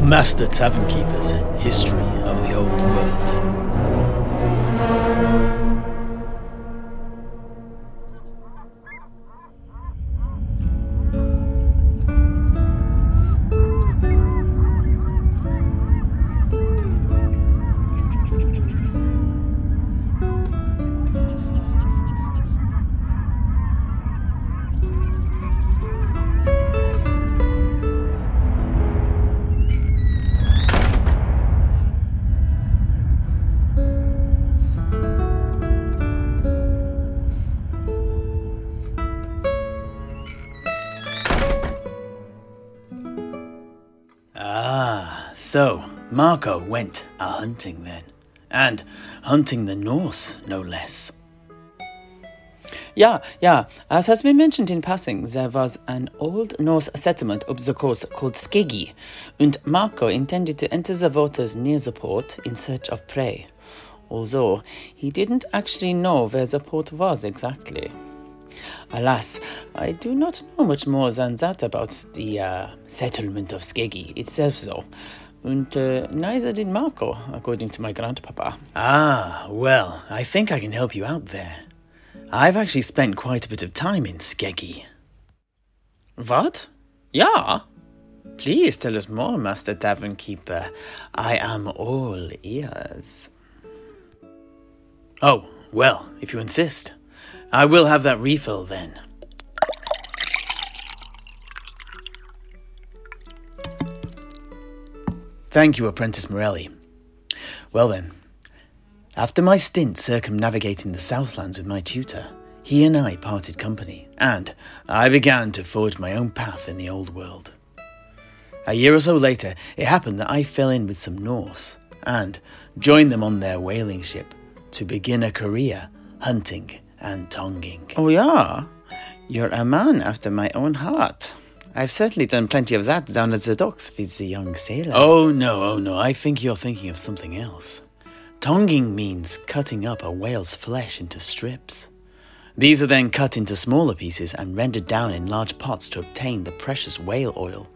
The Master Tavern Keeper's History of the Old World. So Marco went a hunting then. And hunting the Norse, no less. Yeah, yeah. As has been mentioned in passing, there was an old Norse settlement up the coast called Skeggi, and Marco intended to enter the waters near the port in search of prey, although he didn't actually know where the port was exactly. Alas, I do not know much more than that about the uh, settlement of Skeggi itself, though. And uh, neither did Marco, according to my grandpapa. Ah, well, I think I can help you out there. I've actually spent quite a bit of time in Skeggi. What? Yeah? Please tell us more, Master Tavern Keeper. I am all ears. Oh, well, if you insist. I will have that refill then. Thank you, Apprentice Morelli. Well then, after my stint circumnavigating the Southlands with my tutor, he and I parted company, and I began to forge my own path in the old world. A year or so later, it happened that I fell in with some Norse and joined them on their whaling ship to begin a career hunting and tonguing. Oh, yeah? You're a man after my own heart. I've certainly done plenty of that down at the docks with the young sailor. Oh, no, oh, no, I think you're thinking of something else. Tonguing means cutting up a whale's flesh into strips. These are then cut into smaller pieces and rendered down in large pots to obtain the precious whale oil.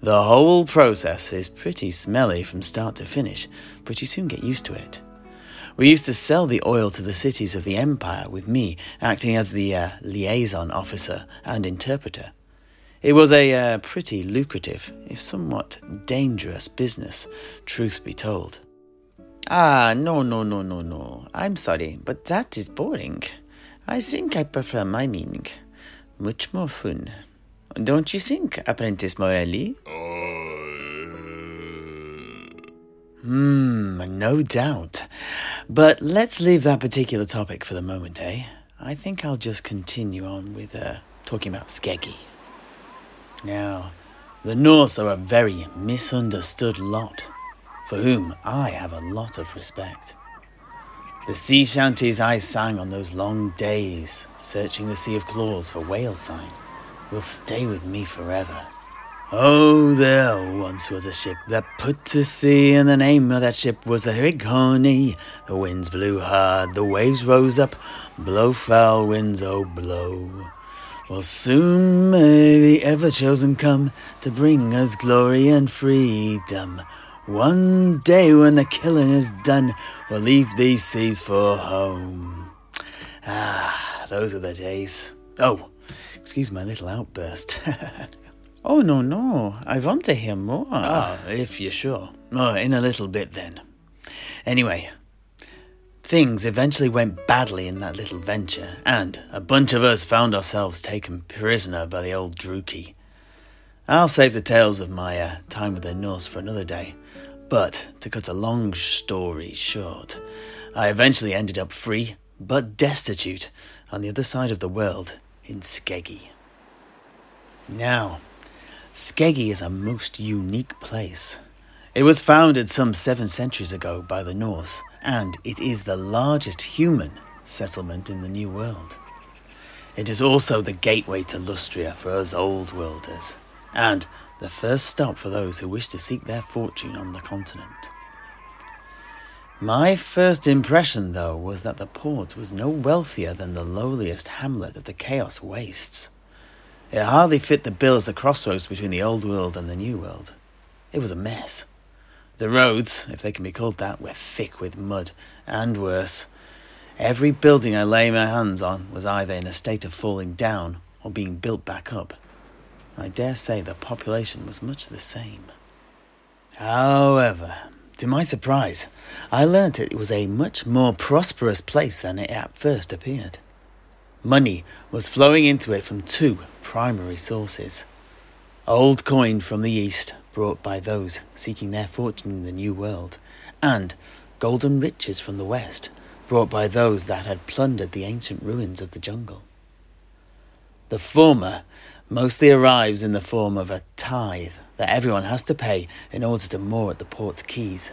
The whole process is pretty smelly from start to finish, but you soon get used to it. We used to sell the oil to the cities of the empire, with me acting as the uh, liaison officer and interpreter. It was a uh, pretty lucrative, if somewhat dangerous business, truth be told. Ah, no, no, no, no, no. I'm sorry, but that is boring. I think I prefer my meaning. Much more fun. Don't you think, Apprentice Morelli? Hmm, no doubt. But let's leave that particular topic for the moment, eh? I think I'll just continue on with uh, talking about Skeggi. Now, the Norse are a very misunderstood lot, for whom I have a lot of respect. The sea shanties I sang on those long days, searching the Sea of Claws for whale sign, will stay with me forever. Oh, there once was a ship that put to sea, and the name of that ship was the Hrighoni. The winds blew hard, the waves rose up, blow foul winds, oh blow. Well, soon may the ever chosen come to bring us glory and freedom. One day when the killing is done, we'll leave these seas for home. Ah, those were the days. Oh, excuse my little outburst. Oh, no, no. I want to hear more. Ah, if you're sure. Oh, in a little bit then. Anyway, things eventually went badly in that little venture, and a bunch of us found ourselves taken prisoner by the old Druchii. I'll save the tales of my uh, time with the Norse for another day, but to cut a long story short, I eventually ended up free, but destitute, on the other side of the world in Skeggi. Now, Skeggi is a most unique place. It was founded some seven centuries ago by the Norse, and it is the largest human settlement in the New World. It is also the gateway to Lustria for us old worlders, and the first stop for those who wish to seek their fortune on the continent. My first impression, though, was that the port was no wealthier than the lowliest hamlet of the Chaos Wastes. It hardly fit the bill as a crossroads between the old world and the new world. it was a mess. The roads, if they can be called that, were thick with mud, and worse. Every building I lay my hands on was either in a state of falling down or being built back up. I dare say the population was much the same. However, to my surprise, I learnt it was a much more prosperous place than it at first appeared. Money was flowing into it from two primary sources old coin from the east, brought by those seeking their fortune in the New World, and golden riches from the west, brought by those that had plundered the ancient ruins of the jungle. The former mostly arrives in the form of a tithe that everyone has to pay in order to moor at the port's quays.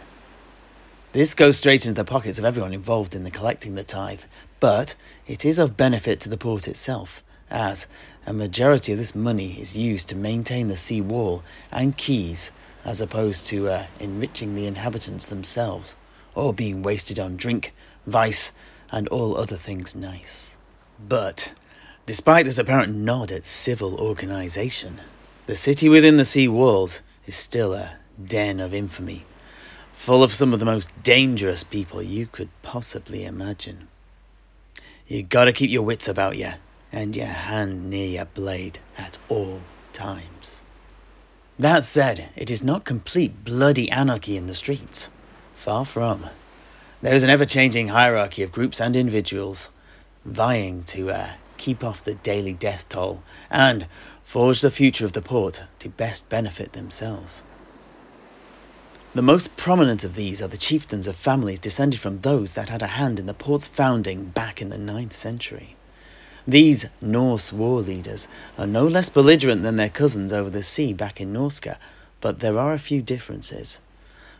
This goes straight into the pockets of everyone involved in the collecting the tithe, but it is of benefit to the port itself, as a majority of this money is used to maintain the sea wall and quays as opposed to uh, enriching the inhabitants themselves, or being wasted on drink, vice, and all other things nice. But Despite this apparent nod at civil organization, the city within the sea walls is still a den of infamy, full of some of the most dangerous people you could possibly imagine. You gotta keep your wits about you and your hand near your blade at all times. That said, it is not complete bloody anarchy in the streets. Far from. There is an ever changing hierarchy of groups and individuals vying to uh, keep off the daily death toll, and forge the future of the port to best benefit themselves. The most prominent of these are the chieftains of families descended from those that had a hand in the port's founding back in the ninth century. These Norse war leaders are no less belligerent than their cousins over the sea back in Norska, but there are a few differences.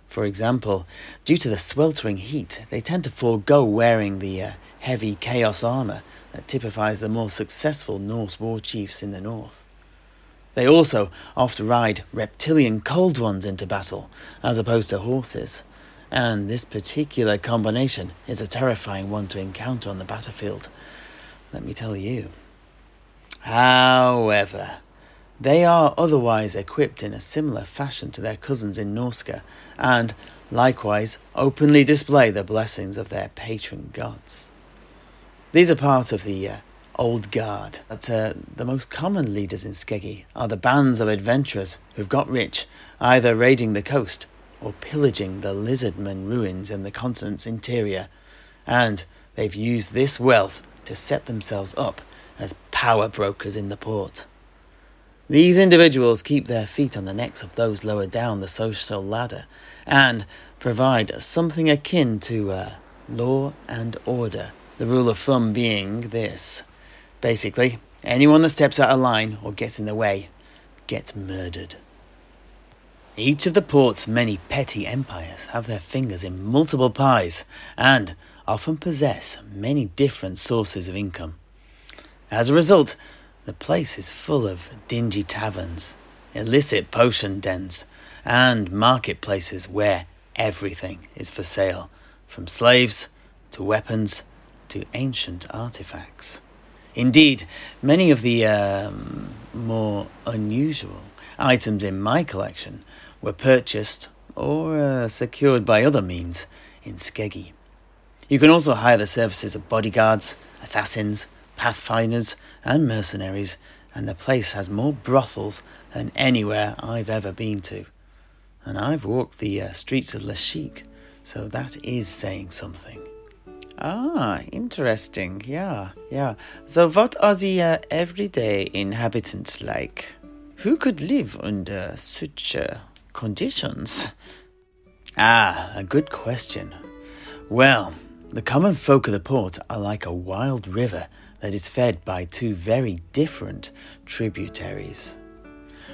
For example, due to the sweltering heat, they tend to forego wearing the uh, heavy chaos armor that typifies the more successful Norse war chiefs in the north. They also often ride reptilian cold ones into battle, as opposed to horses, and this particular combination is a terrifying one to encounter on the battlefield, let me tell you. However, they are otherwise equipped in a similar fashion to their cousins in Norska, and likewise openly display the blessings of their patron gods. These are part of the uh, old guard, but uh, the most common leaders in Skeggi are the bands of adventurers who've got rich either raiding the coast or pillaging the lizardman ruins in the continent's interior, and they've used this wealth to set themselves up as power brokers in the port. These individuals keep their feet on the necks of those lower down the social ladder and provide something akin to uh, law and order the rule of thumb being this basically, anyone that steps out of line or gets in the way gets murdered. Each of the port's many petty empires have their fingers in multiple pies and often possess many different sources of income. As a result, the place is full of dingy taverns, illicit potion dens, and marketplaces where everything is for sale, from slaves to weapons to ancient artifacts. Indeed, many of the um, more unusual items in my collection were purchased or uh, secured by other means in Skeggi. You can also hire the services of bodyguards, assassins, pathfinders, and mercenaries, and the place has more brothels than anywhere I've ever been to. And I've walked the uh, streets of Lashiek, so that is saying something. Ah, interesting. Yeah, yeah. So, what are the uh, everyday inhabitants like? Who could live under such uh, conditions? Ah, a good question. Well, the common folk of the port are like a wild river that is fed by two very different tributaries.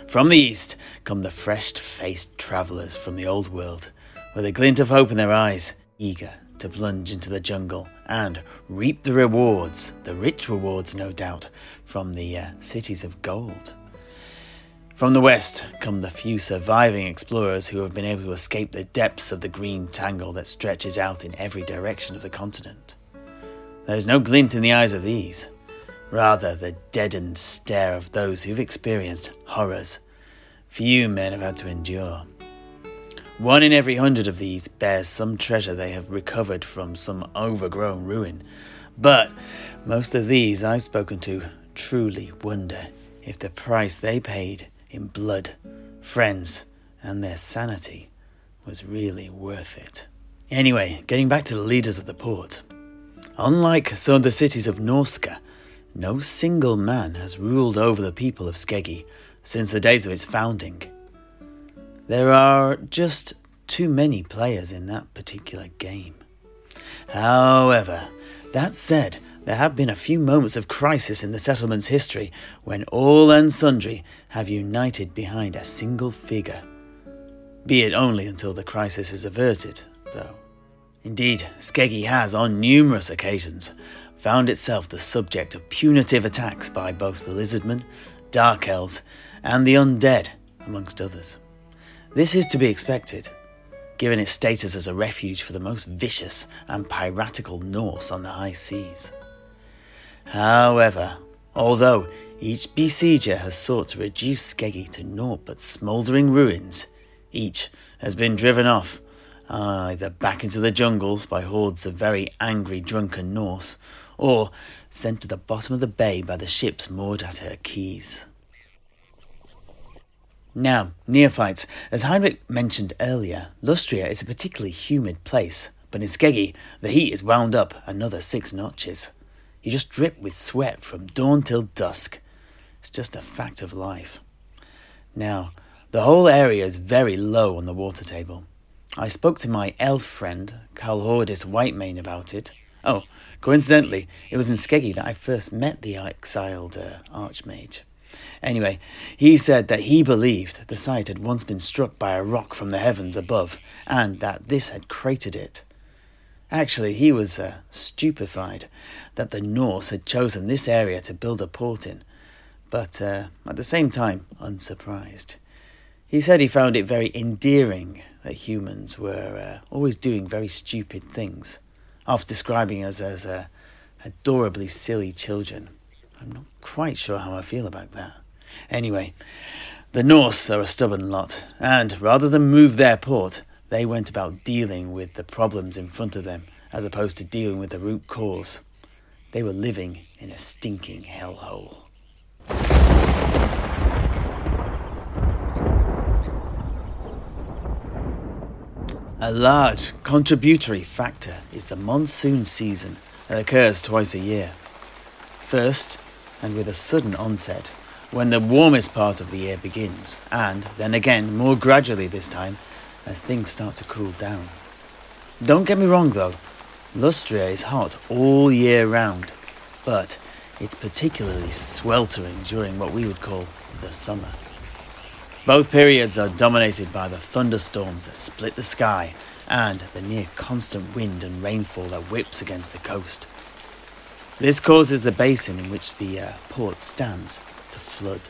From the east come the fresh faced travellers from the old world, with a glint of hope in their eyes, eager to plunge into the jungle and reap the rewards, the rich rewards, no doubt, from the uh, cities of gold. From the west come the few surviving explorers who have been able to escape the depths of the green tangle that stretches out in every direction of the continent. There is no glint in the eyes of these, rather, the deadened stare of those who've experienced horrors few men have had to endure. One in every hundred of these bears some treasure they have recovered from some overgrown ruin. But most of these I've spoken to truly wonder if the price they paid in blood, friends, and their sanity was really worth it. Anyway, getting back to the leaders of the port. Unlike some of the cities of Norska, no single man has ruled over the people of Skeggi since the days of its founding. There are just too many players in that particular game. However, that said, there have been a few moments of crisis in the settlement's history when all and sundry have united behind a single figure. Be it only until the crisis is averted, though. Indeed, Skeggi has, on numerous occasions, found itself the subject of punitive attacks by both the lizardmen, dark elves, and the undead, amongst others. This is to be expected, given its status as a refuge for the most vicious and piratical Norse on the high seas. However, although each besieger has sought to reduce Skeggi to naught but smouldering ruins, each has been driven off, either back into the jungles by hordes of very angry drunken Norse, or sent to the bottom of the bay by the ships moored at her quays. Now, neophytes, as Heinrich mentioned earlier, Lustria is a particularly humid place, but in Skeggi, the heat is wound up another six notches. You just drip with sweat from dawn till dusk. It's just a fact of life. Now, the whole area is very low on the water table. I spoke to my elf friend, Calhordis Whitemane, about it. Oh, coincidentally, it was in Skeggi that I first met the exiled uh, archmage. Anyway, he said that he believed the site had once been struck by a rock from the heavens above, and that this had cratered it. Actually, he was uh, stupefied that the Norse had chosen this area to build a port in, but uh, at the same time, unsurprised. He said he found it very endearing that humans were uh, always doing very stupid things, oft describing us as uh, adorably silly children. I'm not quite sure how I feel about that. Anyway, the Norse are a stubborn lot, and rather than move their port, they went about dealing with the problems in front of them as opposed to dealing with the root cause. They were living in a stinking hellhole. A large contributory factor is the monsoon season that occurs twice a year. First, and with a sudden onset, when the warmest part of the year begins, and then again more gradually this time as things start to cool down. Don't get me wrong though, Lustria is hot all year round, but it's particularly sweltering during what we would call the summer. Both periods are dominated by the thunderstorms that split the sky and the near constant wind and rainfall that whips against the coast. This causes the basin in which the uh, port stands to flood.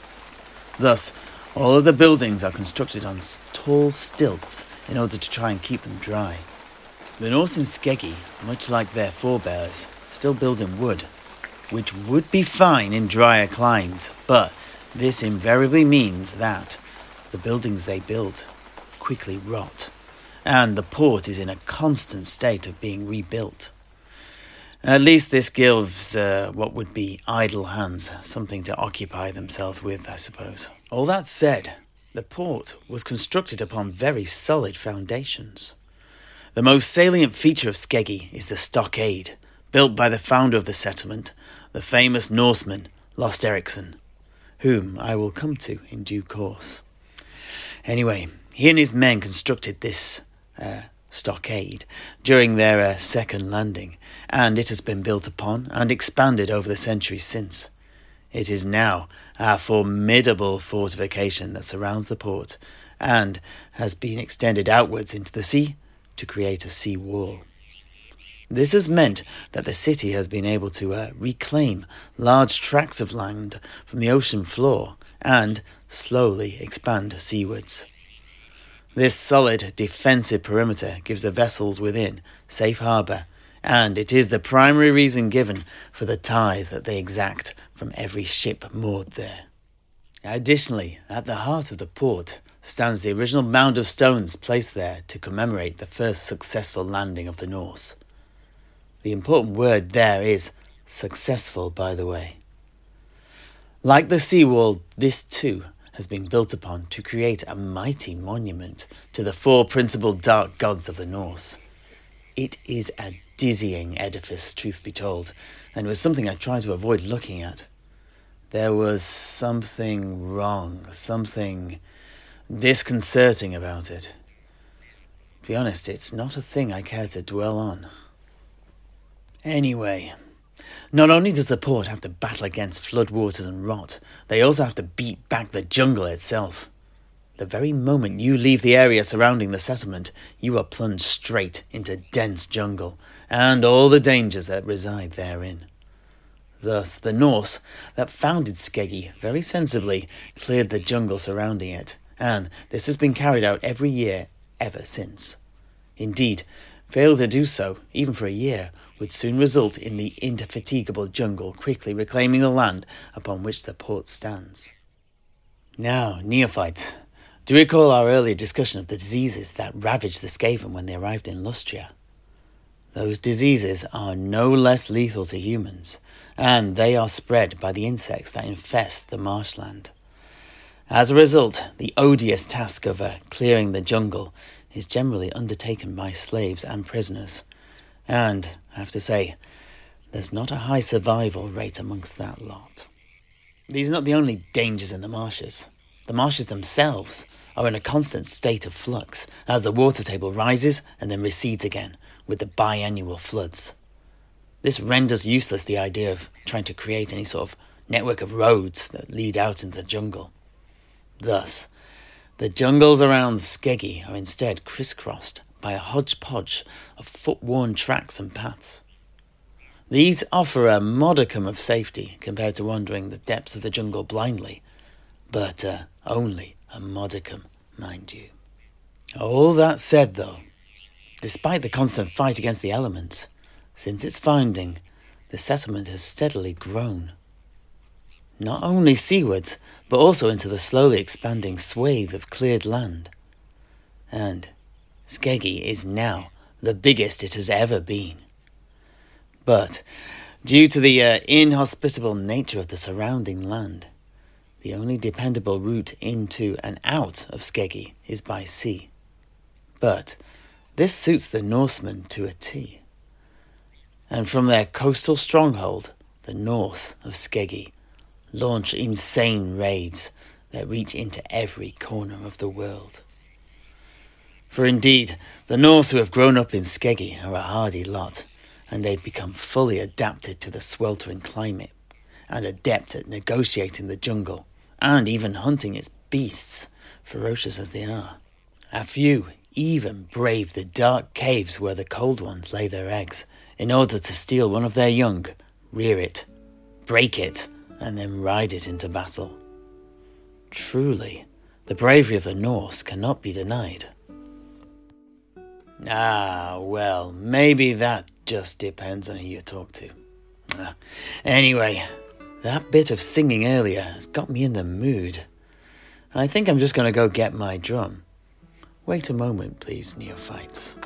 Thus, all of the buildings are constructed on tall stilts in order to try and keep them dry. The Norse in Skeggi, much like their forebears, still build in wood, which would be fine in drier climes, but this invariably means that the buildings they build quickly rot, and the port is in a constant state of being rebuilt. At least this gives uh, what would be idle hands something to occupy themselves with, I suppose. All that said, the port was constructed upon very solid foundations. The most salient feature of Skeggi is the stockade, built by the founder of the settlement, the famous Norseman Losteriksson, whom I will come to in due course. Anyway, he and his men constructed this uh, stockade during their uh, second landing, and it has been built upon and expanded over the centuries since. It is now a formidable fortification that surrounds the port and has been extended outwards into the sea to create a sea wall. This has meant that the city has been able to uh, reclaim large tracts of land from the ocean floor and slowly expand seawards. This solid defensive perimeter gives the vessels within safe harbour, and it is the primary reason given for the tithe that they exact from every ship moored there. Additionally, at the heart of the port stands the original mound of stones placed there to commemorate the first successful landing of the Norse. The important word there is successful, by the way. Like the seawall, this too has been built upon to create a mighty monument to the four principal dark gods of the Norse. It is a dizzying edifice, truth be told, and was something I tried to avoid looking at. There was something wrong, something disconcerting about it. To be honest, it's not a thing I care to dwell on. Anyway, not only does the port have to battle against floodwaters and rot, they also have to beat back the jungle itself. The very moment you leave the area surrounding the settlement, you are plunged straight into dense jungle and all the dangers that reside therein. Thus, the Norse that founded Skeggi very sensibly cleared the jungle surrounding it, and this has been carried out every year ever since. Indeed, fail to do so, even for a year, would soon result in the indefatigable jungle quickly reclaiming the land upon which the port stands. Now, neophytes, do recall our earlier discussion of the diseases that ravaged the Skaven when they arrived in Lustria? Those diseases are no less lethal to humans, and they are spread by the insects that infest the marshland. As a result, the odious task of uh, clearing the jungle is generally undertaken by slaves and prisoners, and I have to say, there's not a high survival rate amongst that lot. These are not the only dangers in the marshes. The marshes themselves are in a constant state of flux as the water table rises and then recedes again with the biannual floods. This renders useless the idea of trying to create any sort of network of roads that lead out into the jungle. Thus, the jungles around Skeggi are instead crisscrossed by a hodgepodge of foot worn tracks and paths. These offer a modicum of safety compared to wandering the depths of the jungle blindly, but uh, only a modicum, mind you. All that said, though, despite the constant fight against the elements, since its founding, the settlement has steadily grown. Not only seawards, but also into the slowly expanding swathe of cleared land. And Skeggi is now the biggest it has ever been. But, due to the uh, inhospitable nature of the surrounding land, the only dependable route into and out of Skeggi is by sea. But this suits the Norsemen to a T. And from their coastal stronghold, the Norse of Skeggi, launch insane raids that reach into every corner of the world. For indeed, the Norse who have grown up in Skeggi are a hardy lot, and they've become fully adapted to the sweltering climate, and adept at negotiating the jungle, and even hunting its beasts, ferocious as they are. A few even brave the dark caves where the cold ones lay their eggs, in order to steal one of their young, rear it, break it, and then ride it into battle. Truly, the bravery of the Norse cannot be denied. Ah, well, maybe that just depends on who you talk to. Ah, anyway, that bit of singing earlier has got me in the mood. I think I'm just going to go get my drum. Wait a moment, please, neophytes.